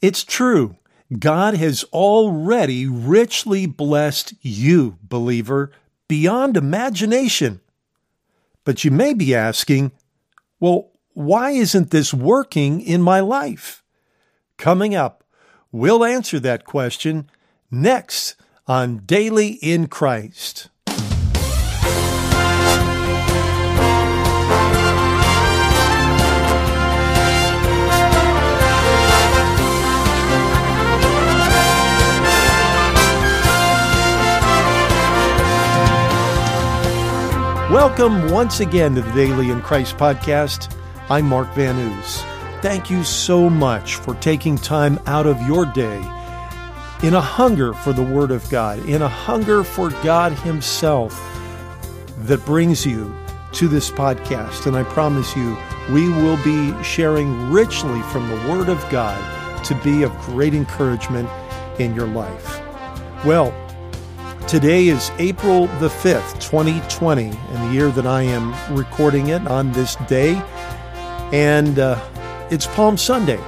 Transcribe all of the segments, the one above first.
It's true. God has already richly blessed you, believer, beyond imagination. But you may be asking, well, why isn't this working in my life? Coming up, we'll answer that question next on Daily in Christ. Welcome once again to the Daily in Christ podcast. I'm Mark Van Oos. Thank you so much for taking time out of your day in a hunger for the Word of God, in a hunger for God Himself that brings you to this podcast. And I promise you, we will be sharing richly from the Word of God to be of great encouragement in your life. Well, Today is April the 5th, 2020, and the year that I am recording it on this day. And uh, it's Palm Sunday.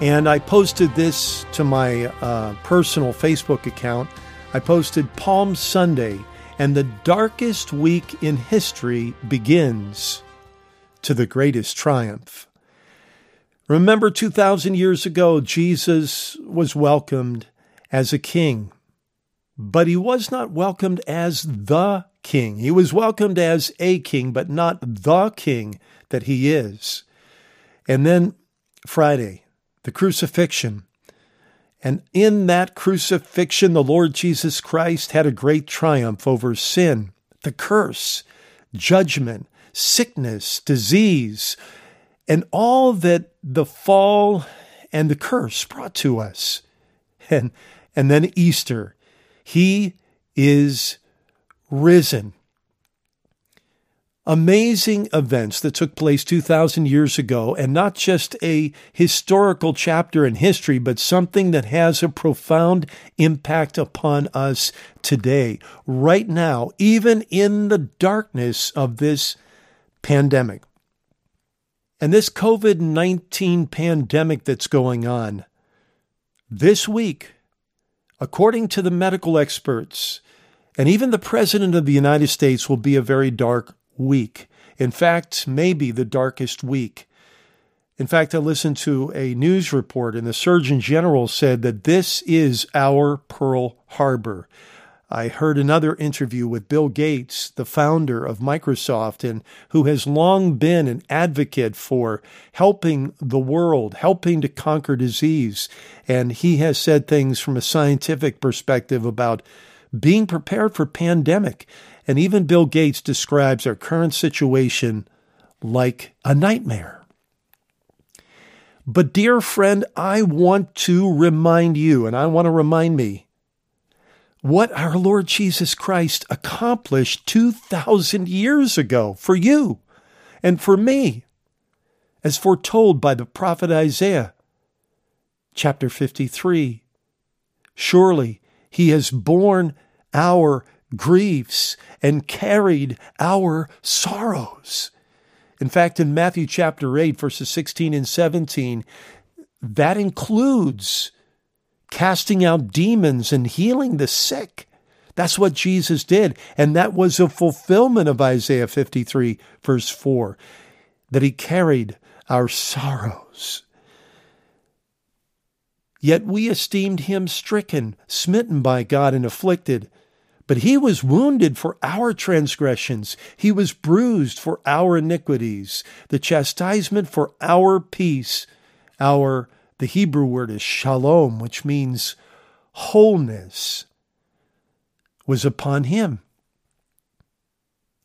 And I posted this to my uh, personal Facebook account. I posted Palm Sunday, and the darkest week in history begins to the greatest triumph. Remember, 2,000 years ago, Jesus was welcomed as a king but he was not welcomed as the king. He was welcomed as a king, but not the king that he is. And then Friday, the crucifixion. And in that crucifixion, the Lord Jesus Christ had a great triumph over sin, the curse, judgment, sickness, disease, and all that the fall and the curse brought to us. And, and then Easter he is risen. Amazing events that took place 2,000 years ago, and not just a historical chapter in history, but something that has a profound impact upon us today, right now, even in the darkness of this pandemic. And this COVID 19 pandemic that's going on, this week, according to the medical experts, and even the President of the United States will be a very dark week. In fact, maybe the darkest week. In fact, I listened to a news report, and the Surgeon General said that this is our Pearl Harbor. I heard another interview with Bill Gates, the founder of Microsoft, and who has long been an advocate for helping the world, helping to conquer disease. And he has said things from a scientific perspective about being prepared for pandemic. And even Bill Gates describes our current situation like a nightmare. But, dear friend, I want to remind you, and I want to remind me what our Lord Jesus Christ accomplished 2,000 years ago for you and for me, as foretold by the prophet Isaiah. Chapter 53 Surely he has borne our griefs and carried our sorrows. In fact, in Matthew chapter 8, verses 16 and 17, that includes casting out demons and healing the sick. That's what Jesus did. And that was a fulfillment of Isaiah 53, verse 4, that he carried our sorrows. Yet we esteemed him stricken, smitten by God, and afflicted. But he was wounded for our transgressions, he was bruised for our iniquities. The chastisement for our peace, our the Hebrew word is shalom, which means wholeness, was upon him.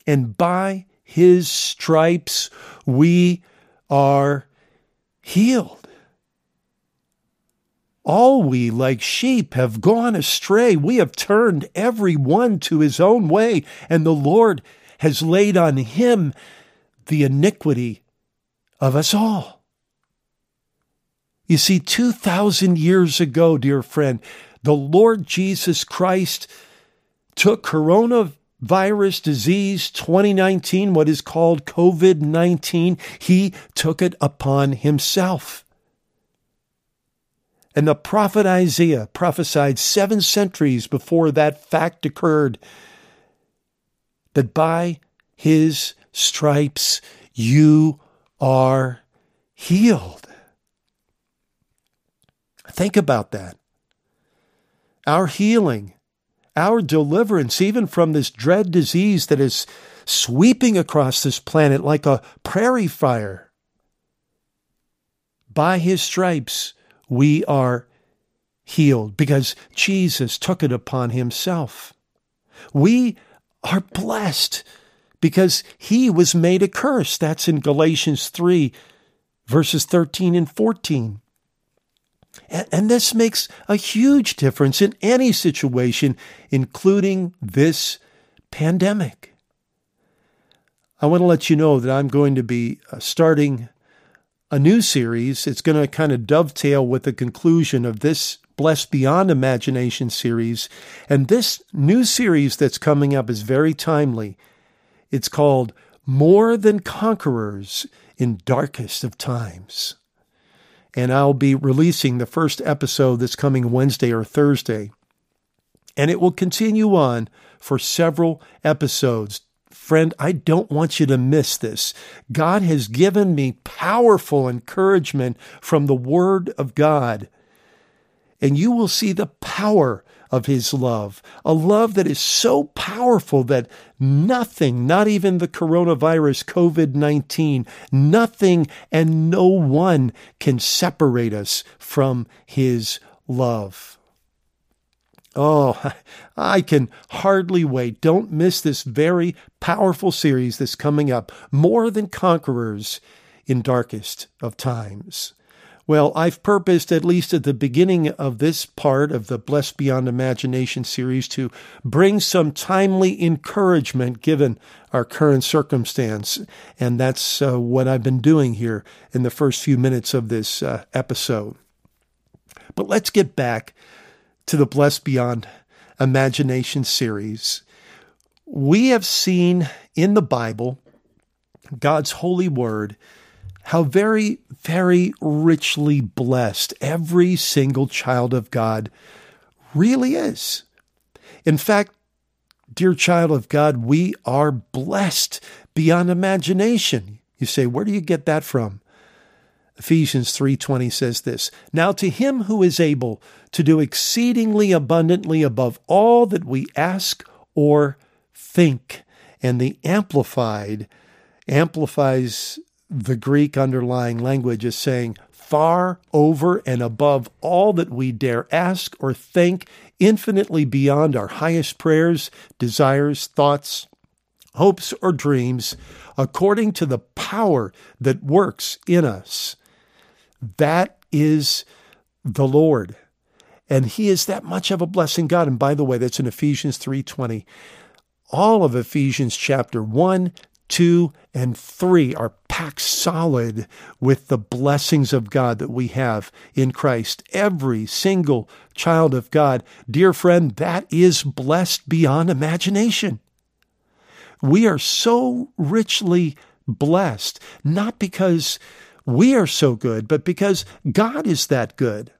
And by his stripes we are healed. All we, like sheep, have gone astray. We have turned every one to his own way, and the Lord has laid on him the iniquity of us all. You see, 2,000 years ago, dear friend, the Lord Jesus Christ took coronavirus disease 2019, what is called COVID 19, he took it upon himself. And the prophet Isaiah prophesied seven centuries before that fact occurred that by his stripes you are healed. Think about that. Our healing, our deliverance, even from this dread disease that is sweeping across this planet like a prairie fire. By his stripes, we are healed because Jesus took it upon himself. We are blessed because he was made a curse. That's in Galatians 3, verses 13 and 14. And, this makes a huge difference in any situation, including this pandemic. I want to let you know that I'm going to be uh, starting a new series. It's going to kind of dovetail with the conclusion of this Blessed Beyond Imagination series. And this new series that's coming up is very timely. It's called More Than Conquerors in Darkest of Times. And I'll be releasing the first episode this coming Wednesday or Thursday. And it will continue on for several episodes Friend, I don't want you to miss this. God has given me powerful encouragement from the Word of God. And you will see the power of His love, a love that is so powerful that nothing, not even the coronavirus COVID 19, nothing and no one can separate us from His love. Oh, I can hardly wait. Don't miss this very powerful series that's coming up More Than Conquerors in Darkest of Times. Well, I've purposed, at least at the beginning of this part of the Blessed Beyond Imagination series, to bring some timely encouragement given our current circumstance. And that's uh, what I've been doing here in the first few minutes of this uh, episode. But let's get back to the Blessed Beyond Imagination series, we have seen in the Bible, God's holy word, how very, very richly blessed every single child of God really is. In fact, dear child of God, we are blessed beyond imagination. You say, where do you get that from? Ephesians 3:20 says this, "Now to him who is able to do exceedingly abundantly above all that we ask or think." And the amplified amplifies the Greek underlying language is saying far over and above all that we dare ask or think, infinitely beyond our highest prayers, desires, thoughts, hopes, or dreams, according to the power that works in us. That is the Lord. And he is that much of a blessing God. And by the way, that's in Ephesians 3:20. All of Ephesians chapter 1, 2, and 3 are packed solid with the blessings of God that we have in Christ. Every single child of God, dear friend, that is blessed beyond imagination. We are so richly blessed, not because we are so good, but because God is that good.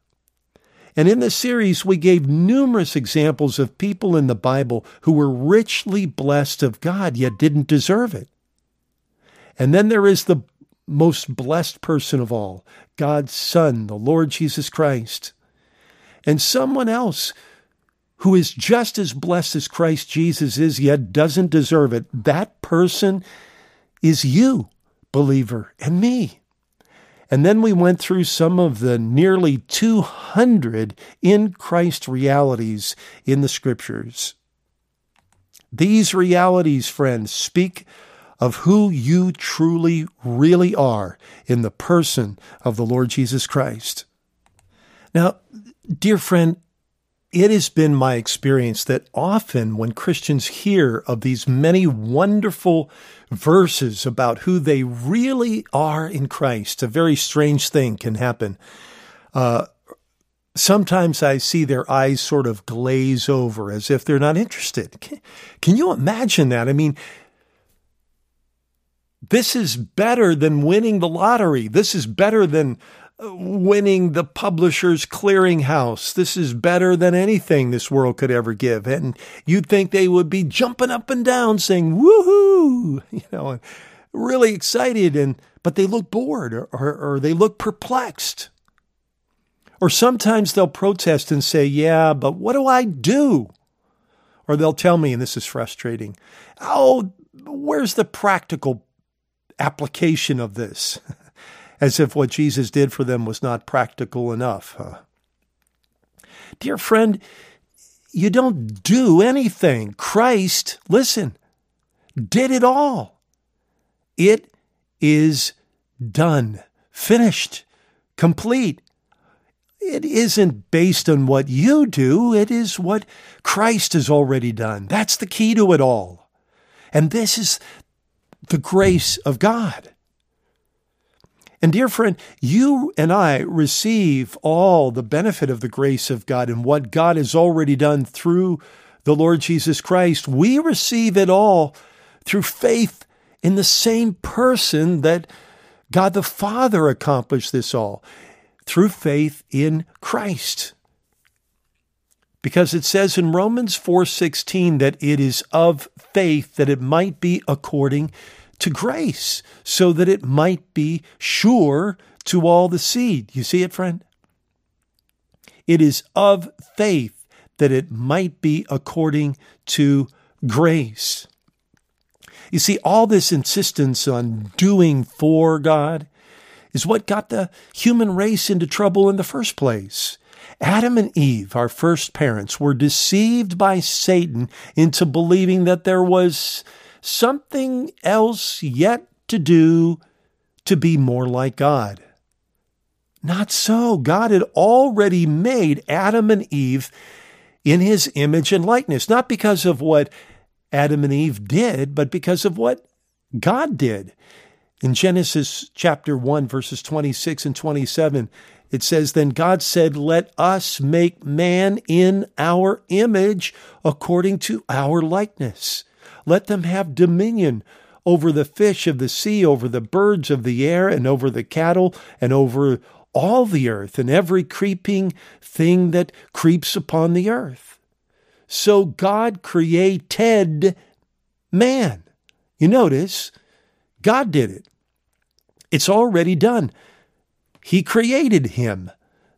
And in this series, we gave numerous examples of people in the Bible who were richly blessed of God, yet didn't deserve it. And then there is the most blessed person of all, God's Son, the Lord Jesus Christ. And someone else who is just as blessed as Christ Jesus is, yet doesn't deserve it. That person is you, believer, and me. And then we went through some of the nearly 200 in Christ realities in the scriptures. These realities, friends, speak of who you truly, really are in the person of the Lord Jesus Christ. Now, dear friend, it has been my experience that often when Christians hear of these many wonderful verses about who they really are in Christ, a very strange thing can happen. Uh, sometimes I see their eyes sort of glaze over as if they're not interested. Can, can you imagine that? I mean, this is better than winning the lottery. This is better than uh, winning the Publishers Clearinghouse. This is better than anything this world could ever give. And you'd think they would be jumping up and down saying, woohoo, you know, really excited. And, but they look bored or, or, or they look perplexed. Or sometimes they'll protest and say, yeah, but what do I do? Or they'll tell me, and this is frustrating, oh, where's the practical application of this? As if what Jesus did for them was not practical enough. Huh? Dear friend, you don't do anything. Christ, listen, did it all. It is done, finished, complete. It isn't based on what you do, it is what Christ has already done. That's the key to it all. And this is the grace of God. And dear friend, you and I receive all the benefit of the grace of God and what God has already done through the Lord Jesus Christ. We receive it all through faith in the same person that God the Father accomplished this all through faith in Christ. Because it says in Romans 4:16 that it is of faith that it might be according to grace, so that it might be sure to all the seed. You see it, friend? It is of faith that it might be according to grace. You see, all this insistence on doing for God is what got the human race into trouble in the first place. Adam and Eve, our first parents, were deceived by Satan into believing that there was something else yet to do to be more like God. Not so. God had already made Adam and Eve in his image and likeness, not because of what Adam and Eve did, but because of what God did. In Genesis chapter 1, verses 26 and 27, it says, Then God said, Let us make man in our image according to our likeness. Let them have dominion over the fish of the sea, over the birds of the air, and over the cattle, and over all the earth, and every creeping thing that creeps upon the earth. So God created man. You notice, God did it. It's already done. He created him.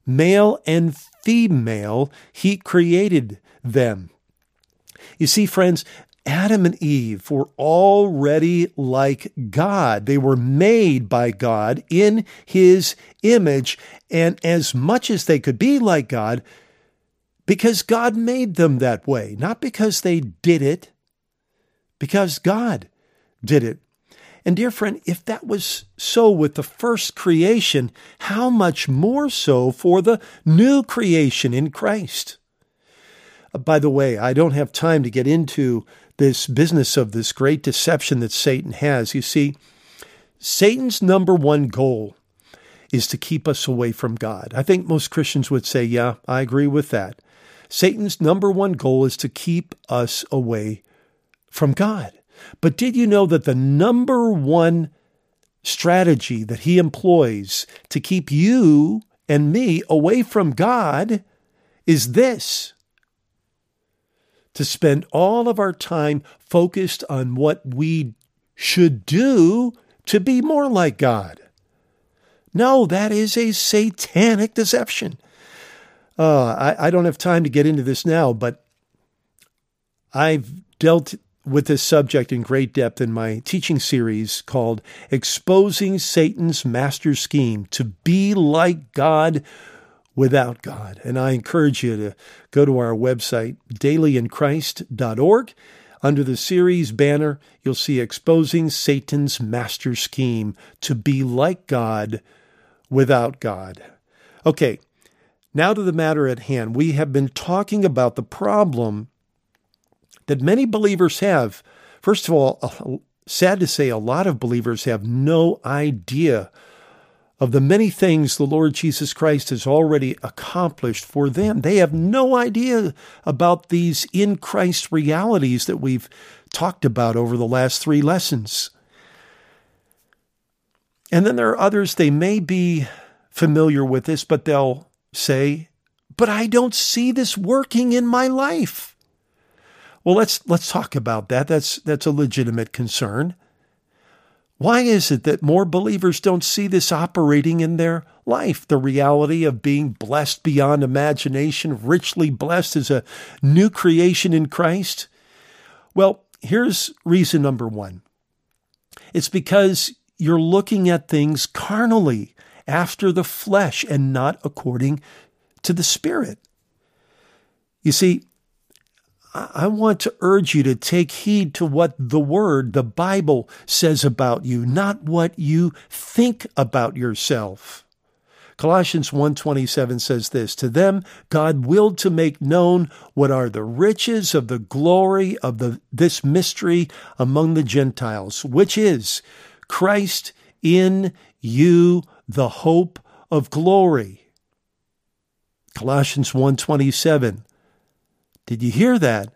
Male and female, he created them. You see, friends, Adam and Eve were already like God. They were made by God in his image, and as much as they could be like God, because God made them that way, not because they did it, because God did it. And dear friend, if that was so with the first creation, how much more so for the new creation in Christ? Uh, by the way, I don't have time to get into this business of this great deception that Satan has. You see, Satan's number one goal is to keep us away from God. I think most Christians would say, yeah, I agree with that. Satan's number one goal is to keep us away from God. But did you know that the number one strategy that he employs to keep you and me away from God is this to spend all of our time focused on what we should do to be more like God. No, that is a satanic deception. Uh, I, I don't have time to get into this now, but I've dealt with this subject in great depth in my teaching series called Exposing Satan's Master Scheme to Be Like God Without God. And I encourage you to go to our website, dailyinchrist.org. Under the series banner, you'll see Exposing Satan's Master Scheme to Be Like God Without God. Okay, now to the matter at hand. We have been talking about the problem that many believers have. First of all, sad to say, a lot of believers have no idea of the many things the Lord Jesus Christ has already accomplished for them. They have no idea about these in Christ realities that we've talked about over the last three lessons. And then there are others, they may be familiar with this, but they'll say, but I don't see this working in my life. Well, let's let's talk about that. That's that's a legitimate concern. Why is it that more believers don't see this operating in their life? The reality of being blessed beyond imagination, richly blessed as a new creation in Christ? Well, here's reason number one it's because you're looking at things carnally, after the flesh, and not according to the Spirit. You see, I want to urge you to take heed to what the Word, the Bible, says about you, not what you think about yourself. Colossians 1:27 says this, to them God willed to make known what are the riches of the glory of the, this mystery among the Gentiles, which is Christ in you, the hope of glory. Colossians 1:27 did you hear that?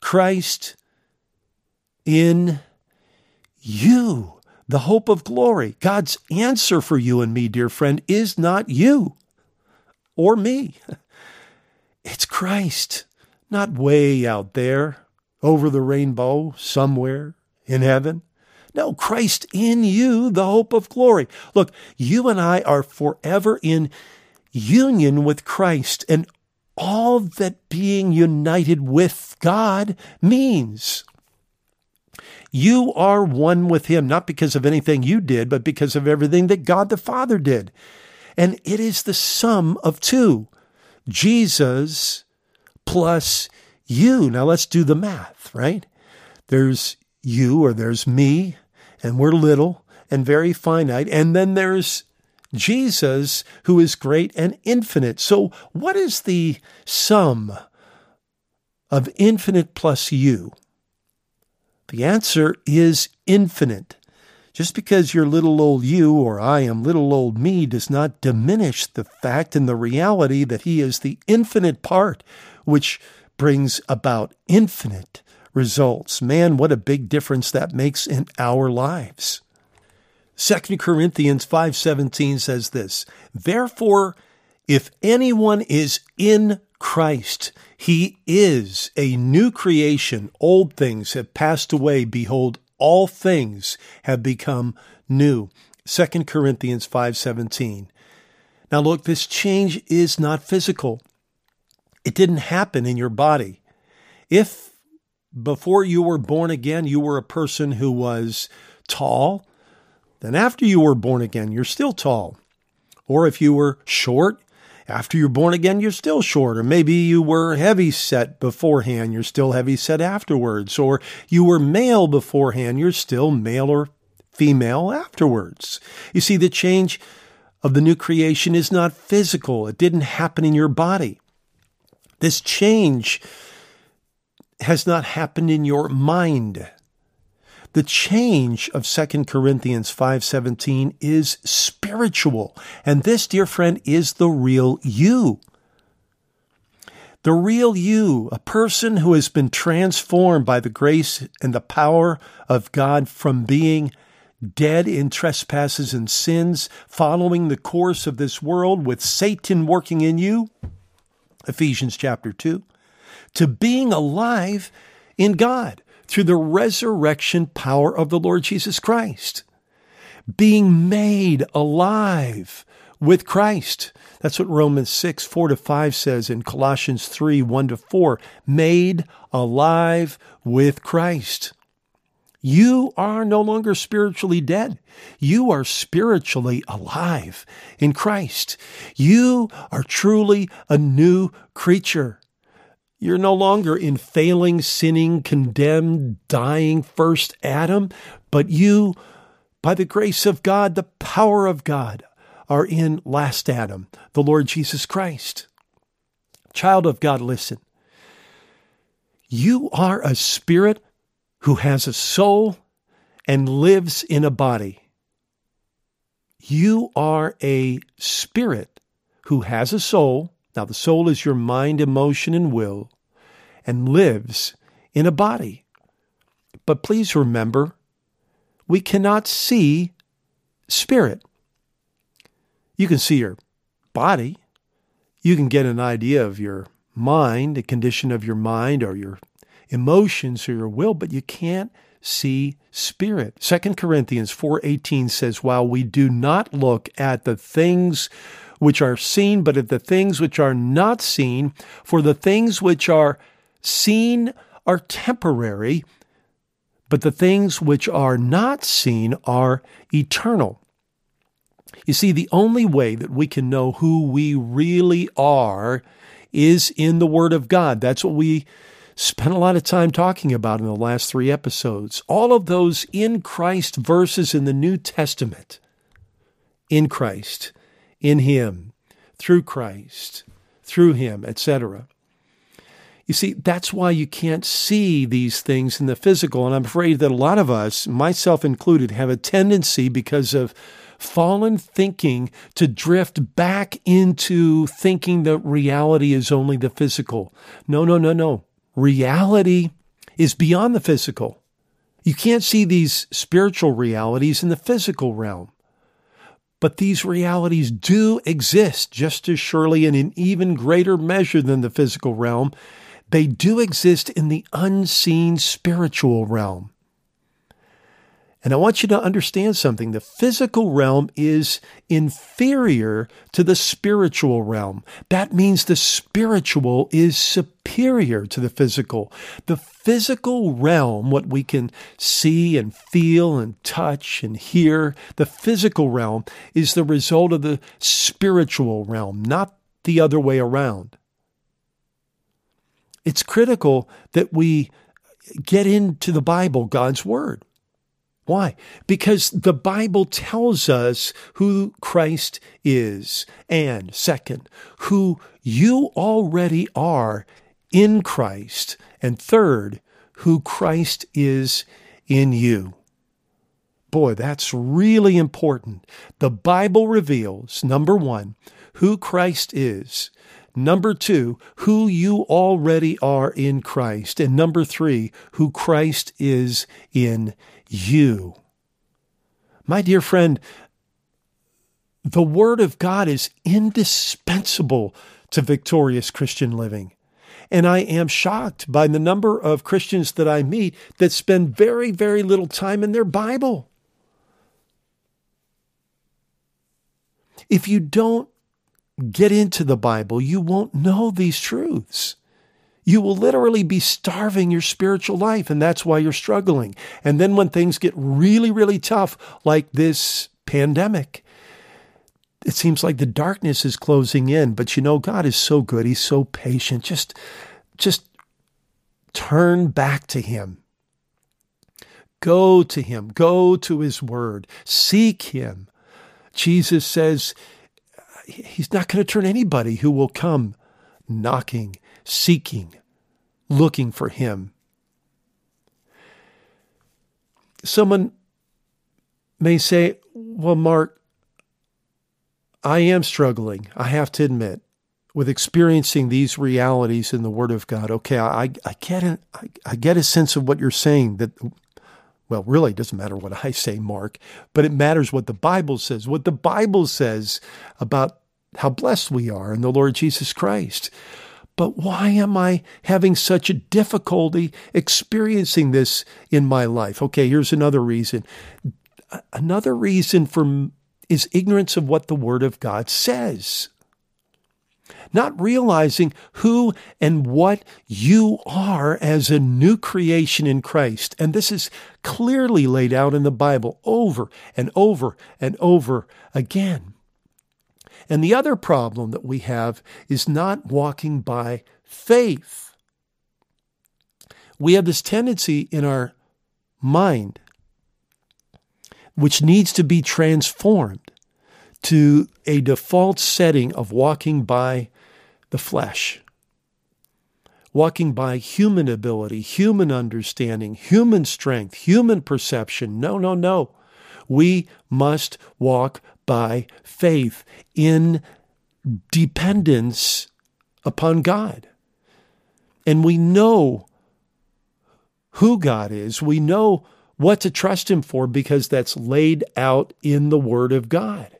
Christ in you, the hope of glory. God's answer for you and me, dear friend, is not you or me. It's Christ, not way out there over the rainbow somewhere in heaven. No, Christ in you, the hope of glory. Look, you and I are forever in union with Christ, and all that being united with God means. You are one with Him, not because of anything you did, but because of everything that God the Father did. And it is the sum of two Jesus plus you. Now let's do the math, right? There's you or there's me, and we're little and very finite. And then there's Jesus, who is great and infinite. So, what is the sum of infinite plus you? The answer is infinite. Just because you're little old you or I am little old me does not diminish the fact and the reality that He is the infinite part, which brings about infinite results. Man, what a big difference that makes in our lives. 2 Corinthians 5:17 says this, "Therefore if anyone is in Christ, he is a new creation. Old things have passed away; behold, all things have become new." 2 Corinthians 5:17. Now look, this change is not physical. It didn't happen in your body. If before you were born again, you were a person who was tall, then after you were born again, you're still tall. Or if you were short, after you're born again, you're still short. Or maybe you were heavy set beforehand, you're still heavy set afterwards. Or you were male beforehand, you're still male or female afterwards. You see, the change of the new creation is not physical, it didn't happen in your body. This change has not happened in your mind. The change of 2 Corinthians 5:17 is spiritual, and this, dear friend, is the real you. The real you, a person who has been transformed by the grace and the power of God from being dead in trespasses and sins, following the course of this world with Satan working in you, Ephesians chapter 2, to being alive in God through the resurrection power of the Lord Jesus Christ. Being made alive with Christ. That's what Romans 6, 4 to 5 says in Colossians 3, 1 to 4. Made alive with Christ. You are no longer spiritually dead. You are spiritually alive in Christ. You are truly a new creature. You're no longer in failing, sinning, condemned, dying first Adam, but you, by the grace of God, the power of God, are in last Adam, the Lord Jesus Christ. Child of God, listen. You are a spirit who has a soul and lives in a body. You are a spirit who has a soul now, the soul is your mind, emotion, and will, and lives in a body. But please remember, we cannot see spirit. You can see your body. You can get an idea of your mind, the condition of your mind or your emotions or your will, but you can't see spirit. 2 Corinthians 4:18 says, "While we do not look at the things which are seen, but at the things which are not seen, for the things which are seen are temporary, but the things which are not seen are eternal." You see, the only way that we can know who we really are is in the Word of God. That's what we spent a lot of time talking about in the last three episodes. All of those in Christ verses in the New Testament. In Christ, in Him, through Christ, through Him, etc. You see, that's why you can't see these things in the physical. And I'm afraid that a lot of us, myself included, have a tendency because of fallen thinking to drift back into thinking that reality is only the physical. No, no, no, no. Reality is beyond the physical. You can't see these spiritual realities in the physical realm. But these realities do exist just as surely and in even greater measure than the physical realm. They do exist in the unseen spiritual realm. And I want you to understand something. The physical realm is inferior to the spiritual realm. That means the spiritual is superior to the physical. The physical realm, what we can see and feel and touch and hear, the physical realm is the result of the spiritual realm, not the other way around. It's critical that we get into the Bible, God's Word. Why? Because the Bible tells us who Christ is. And second, who you already are in Christ. And third, who Christ is in you. Boy, that's really important. The Bible reveals, number one, who Christ is. Number two, who you already are in Christ. And number three, who Christ is in you. My dear friend, the Word of God is indispensable to victorious Christian living. And I am shocked by the number of Christians that I meet that spend very, very little time in their Bible. If you don't get into the Bible, you won't know these truths you will literally be starving your spiritual life, and that's why you're struggling. And then when things get really, really tough, like this pandemic, it seems like the darkness is closing in. But you know, God is so good. He's so patient. Just, just turn back to Him. Go to Him. Go to His Word. Seek Him. Jesus says He's not going to turn anybody who will come knocking seeking, looking for Him. Someone may say, Well, Mark, I am struggling, I have to admit, with experiencing these realities in the Word of God. Okay, I, I, get, a, I, I get a sense of what you're saying that well, really, it doesn't matter what I say, Mark, but it matters what the Bible says. What the Bible says about how blessed we are in the Lord Jesus Christ. But why am I having such a difficulty experiencing this in my life? Okay, here's another reason. Another reason for is ignorance of what the Word of God says. Not realizing who and what you are as a new creation in Christ. And this is clearly laid out in the Bible over and over and over again. And the other problem that we have is not walking by faith. We have this tendency in our mind, which needs to be transformed to a default setting of walking by the flesh, walking by human ability, human understanding, human strength, human perception. No, no, no. We must walk by faith in dependence upon God. And we know who God is. We know what to trust Him for because that's laid out in the Word of God.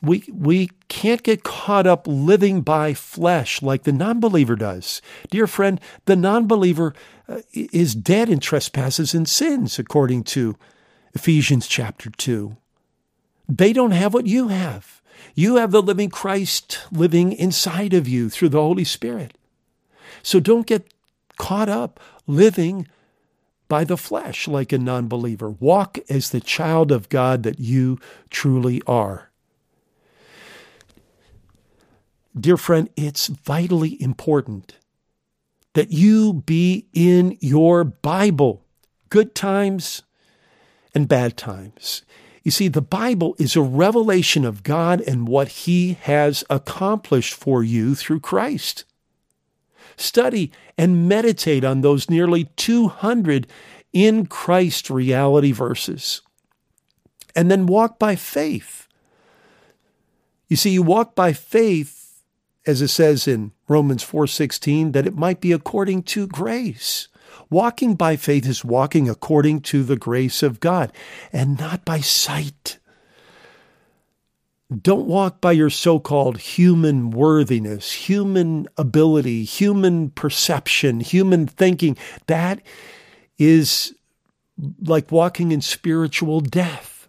We, we can't get caught up living by flesh like the non believer does. Dear friend, the non believer uh, is dead in trespasses and sins, according to Ephesians chapter 2. They don't have what you have. You have the living Christ living inside of you through the Holy Spirit. So don't get caught up living by the flesh like a non believer. Walk as the child of God that you truly are. Dear friend, it's vitally important that you be in your Bible, good times and bad times. You see, the Bible is a revelation of God and what He has accomplished for you through Christ. Study and meditate on those nearly 200 in Christ reality verses. And then walk by faith. You see, you walk by faith as it says in Romans 4:16 that it might be according to grace. Walking by faith is walking according to the grace of God and not by sight. Don't walk by your so called human worthiness, human ability, human perception, human thinking. That is like walking in spiritual death.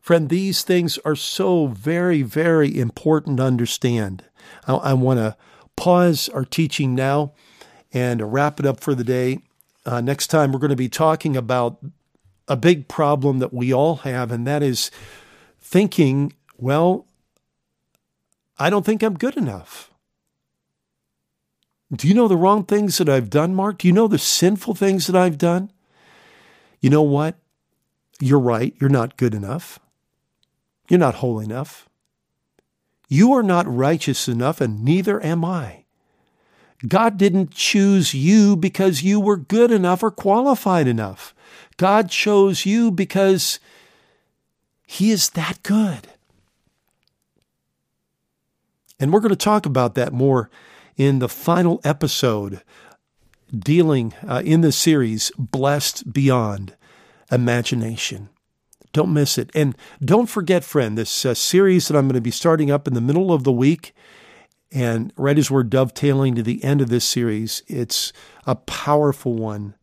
Friend, these things are so very, very important to understand. I, I want to pause our teaching now and wrap it up for the day. Uh, next time, we're going to be talking about a big problem that we all have, and that is thinking, well, I don't think I'm good enough. Do you know the wrong things that I've done, Mark? Do you know the sinful things that I've done? You know what? You're right. You're not good enough. You're not whole enough. You are not righteous enough, and neither am I. God didn't choose you because you were good enough or qualified enough. God chose you because He is that good. And we're going to talk about that more in the final episode dealing uh, in the series Blessed Beyond Imagination. Don't miss it. And don't forget, friend, this uh, series that I'm going to be starting up in the middle of the week. And right as we're dovetailing to the end of this series, it's a powerful one.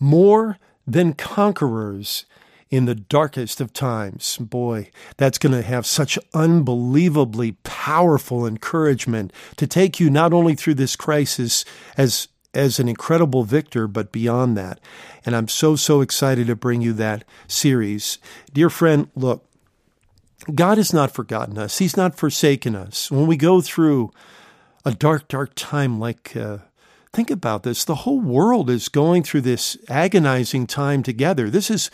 More than conquerors in the darkest of times. Boy, that's going to have such unbelievably powerful encouragement to take you not only through this crisis as as an incredible victor, but beyond that. And I'm so, so excited to bring you that series. Dear friend, look, God has not forgotten us. He's not forsaken us. When we go through a dark, dark time like, uh, think about this. The whole world is going through this agonizing time together. This is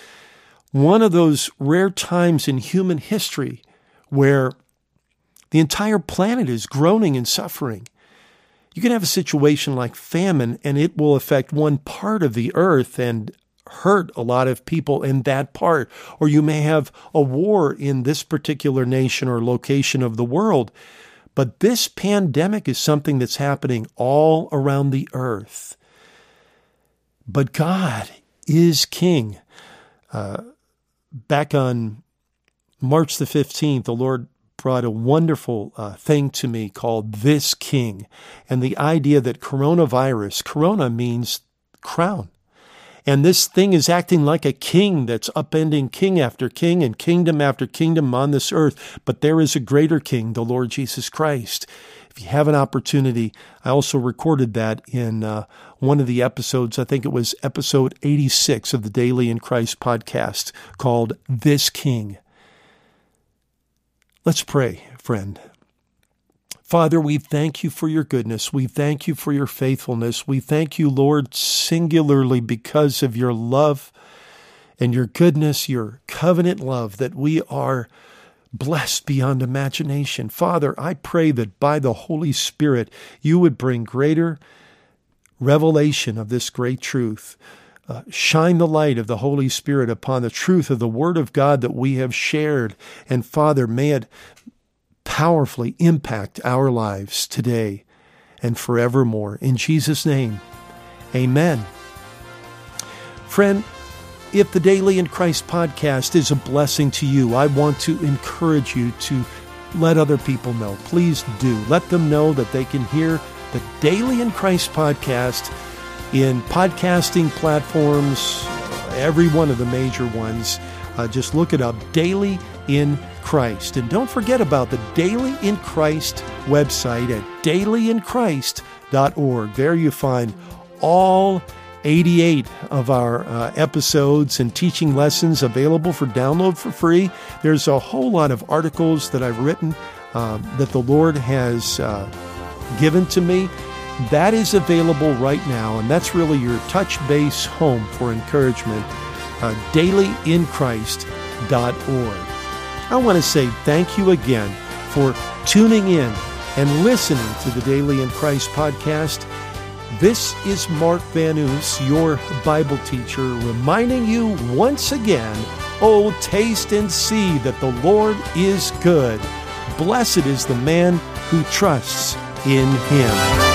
one of those rare times in human history where the entire planet is groaning and suffering. You can have a situation like famine, and it will affect one part of the earth and hurt a lot of people in that part. Or you may have a war in this particular nation or location of the world. But this pandemic is something that's happening all around the earth. But God is King. Uh, back on March the 15th, the Lord brought a wonderful uh, thing to me called This King. And the idea that coronavirus, corona means crown. And this thing is acting like a king that's upending king after king and kingdom after kingdom on this earth. But there is a greater king, the Lord Jesus Christ. If you have an opportunity, I also recorded that in uh, one of the episodes. I think it was episode 86 of the Daily in Christ podcast called This King. Let's pray, friend. Father, we thank you for your goodness. We thank you for your faithfulness. We thank you, Lord, singularly because of your love and your goodness, your covenant love, that we are blessed beyond imagination. Father, I pray that by the Holy Spirit you would bring greater revelation of this great truth uh, shine the light of the Holy Spirit upon the truth of the Word of God that we have shared. And Father, may it powerfully impact our lives today and forevermore. In Jesus' name, amen. Friend, if the Daily in Christ podcast is a blessing to you, I want to encourage you to let other people know. Please do. Let them know that they can hear the Daily in Christ podcast in podcasting platforms, every one of the major ones. Uh, just look it up Daily in Christ. And don't forget about the Daily in Christ website at dailyinchrist.org. There you find all 88 of our uh, episodes and teaching lessons available for download for free. There's a whole lot of articles that I've written uh, that the Lord has uh, given to me. That is available right now, and that's really your touch base home for encouragement. Uh, dailyinchrist.org. I want to say thank you again for tuning in and listening to the Daily in Christ podcast. This is Mark Van your Bible teacher, reminding you once again Oh, taste and see that the Lord is good. Blessed is the man who trusts in him.